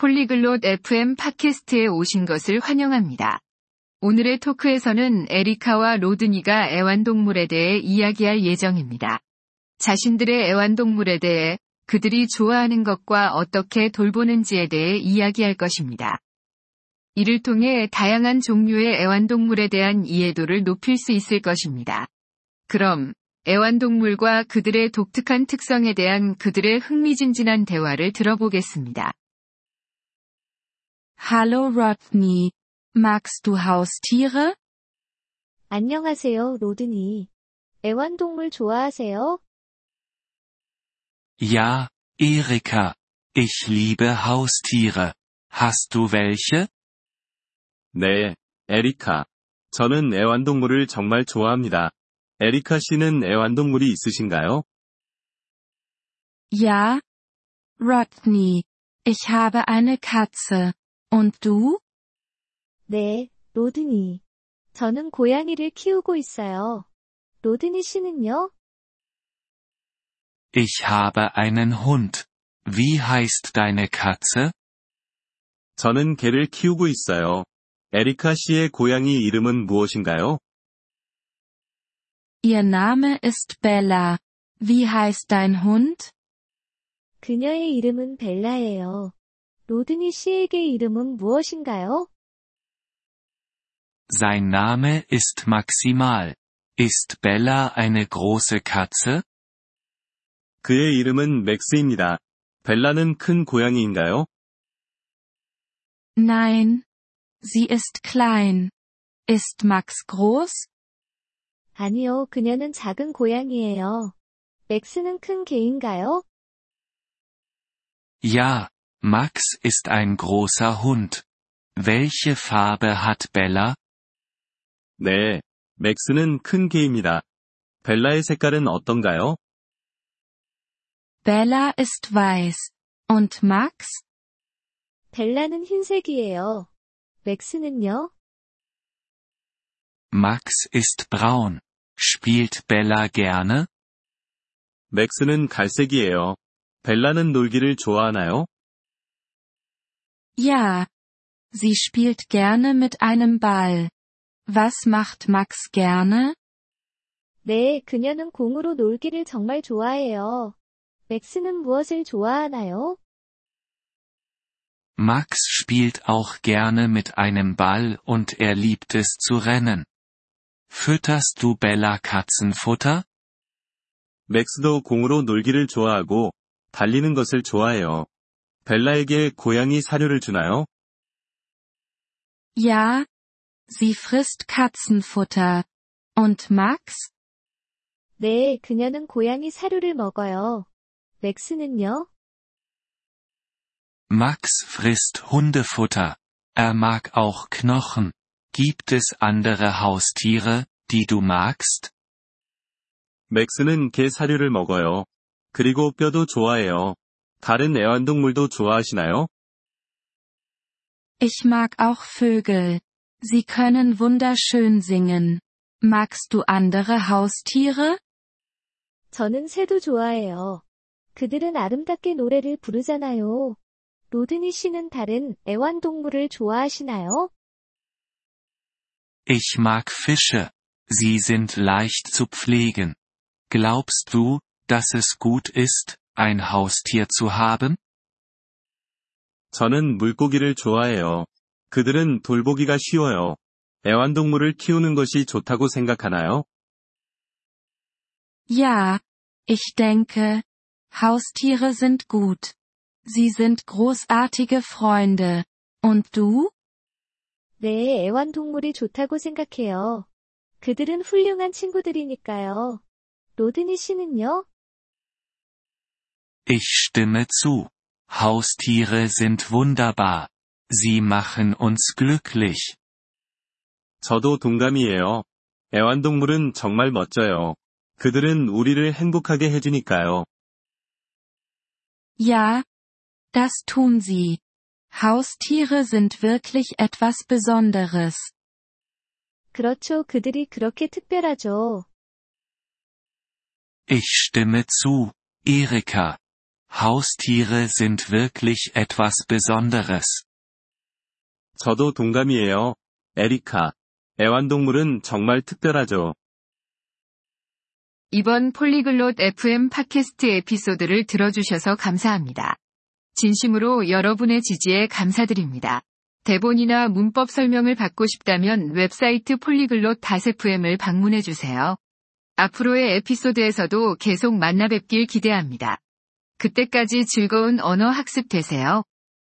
폴리글롯 FM 팟캐스트에 오신 것을 환영합니다. 오늘의 토크에서는 에리카와 로드니가 애완동물에 대해 이야기할 예정입니다. 자신들의 애완동물에 대해 그들이 좋아하는 것과 어떻게 돌보는지에 대해 이야기할 것입니다. 이를 통해 다양한 종류의 애완동물에 대한 이해도를 높일 수 있을 것입니다. 그럼 애완동물과 그들의 독특한 특성에 대한 그들의 흥미진진한 대화를 들어보겠습니다. Hallo Rodney. Magst du Haustiere? 안녕하세요, 로드니. 애완동물 좋아하세요? Ja, Erika. Ich liebe Haustiere. Hast du welche? 네, 에리카. 저는 애완동물을 정말 좋아합니다. 에리카 씨는 애완동물이 있으신가요? Ja. Rodney. Ich habe eine Katze. Und du? 네, 로드니. 저는 고양이를 키우고 있어요. 로드니 씨는요? Ich habe einen Hund. Wie heißt deine Katze? 저는 개를 키우고 있어요. 에리카 씨의 고양이 이름은 무엇인가요? Ihr Name ist Bella. Wie heißt dein Hund? 그녀의 이름은 벨라예요. 로드니 씨에게 이름은 무엇인가요? Sein Name ist Maximal. Ist Bella eine große Katze? 그의 이름은 맥스입니다. 벨라는 큰 고양이인가요? Nein. Sie ist klein. Ist Max groß? 아니요, 그녀는 작은 고양이예요. 맥스는 큰 개인가요? Ja, Max ist ein großer Hund. Welche Farbe hat Bella? 네, 맥스는 큰 개입니다. 벨라의 색깔은 어떤가요? Bella ist weiß. Und Max? 벨라는 흰색이에요. 맥스는요? Max ist braun. Spielt Bella gerne? 맥스는 갈색이에요. 벨라는 놀기를 좋아하나요? Ja. Sie spielt gerne mit einem Ball. Was macht Max gerne? 네, 그녀는 공으로 놀기를 정말 좋아해요. 맥스는 무엇을 좋아하나요? Max spielt auch gerne mit einem Ball und er liebt es zu rennen. Fütterst du Bella Katzenfutter? 맥스도 공으로 놀기를 좋아하고 달리는 것을 좋아해요. 벨라에게 고양이 사료를 주나요? Ja. Sie frisst Katzenfutter. Und Max? 네, 그녀는 고양이 사료를 먹어요. 맥스는요? Max frisst Hundefutter. Er mag auch Knochen. Gibt es andere Haustiere, die du magst? 맥스는 개 사료를 먹어요. 그리고 뼈도 좋아해요. 다른 애완동물도 좋아하시나요? Ich mag auch Vögel. Sie können wunderschön singen. Magst du andere Haustiere? 저는 새도 좋아해요. 그들은 아름답게 노래를 부르잖아요. 로드니 씨는 다른 애완동물을 좋아하시나요? Ich mag Fische. Sie sind leicht zu pflegen. Glaubst du, dass es gut ist, ein Haustier zu haben? 저는 물고기를 좋아해요. 그들은 돌보기가 쉬워요. 애완동물을 키우는 것이 좋다고 생각하나요? Ja. Ich denke. Haustiere sind gut. Sie sind großartige Freunde. Und du? 네, 애완동물이 좋다고 생각해요. 그들은 훌륭한 친구들이니까요. 로드니 씨는요? Ich stimme zu. Haustiere sind wunderbar. Sie machen uns glücklich. 저도 동감이에요. 애완동물은 정말 멋져요. 그들은 우리를 행복하게 해주니까요. Ja. Das tun sie. Haustiere sind wirklich etwas Besonderes. 그렇죠. 그들이 그렇게 특별하죠. Ich stimme zu, Erika. Haustiere sind wirklich etwas Besonderes. 저도 동감이에요. 에리카. 애완동물은 정말 특별하죠. 이번 폴리글롯 FM 팟캐스트 에피소드를 들어주셔서 감사합니다. 진심으로 여러분의 지지에 감사드립니다. 대본이나 문법 설명을 받고 싶다면 웹사이트 폴리글롯 FM을 방문해주세요. 앞으로의 에피소드에서도 계속 만나 뵙길 기대합니다. 그때까지 즐거운 언어 학습 되세요.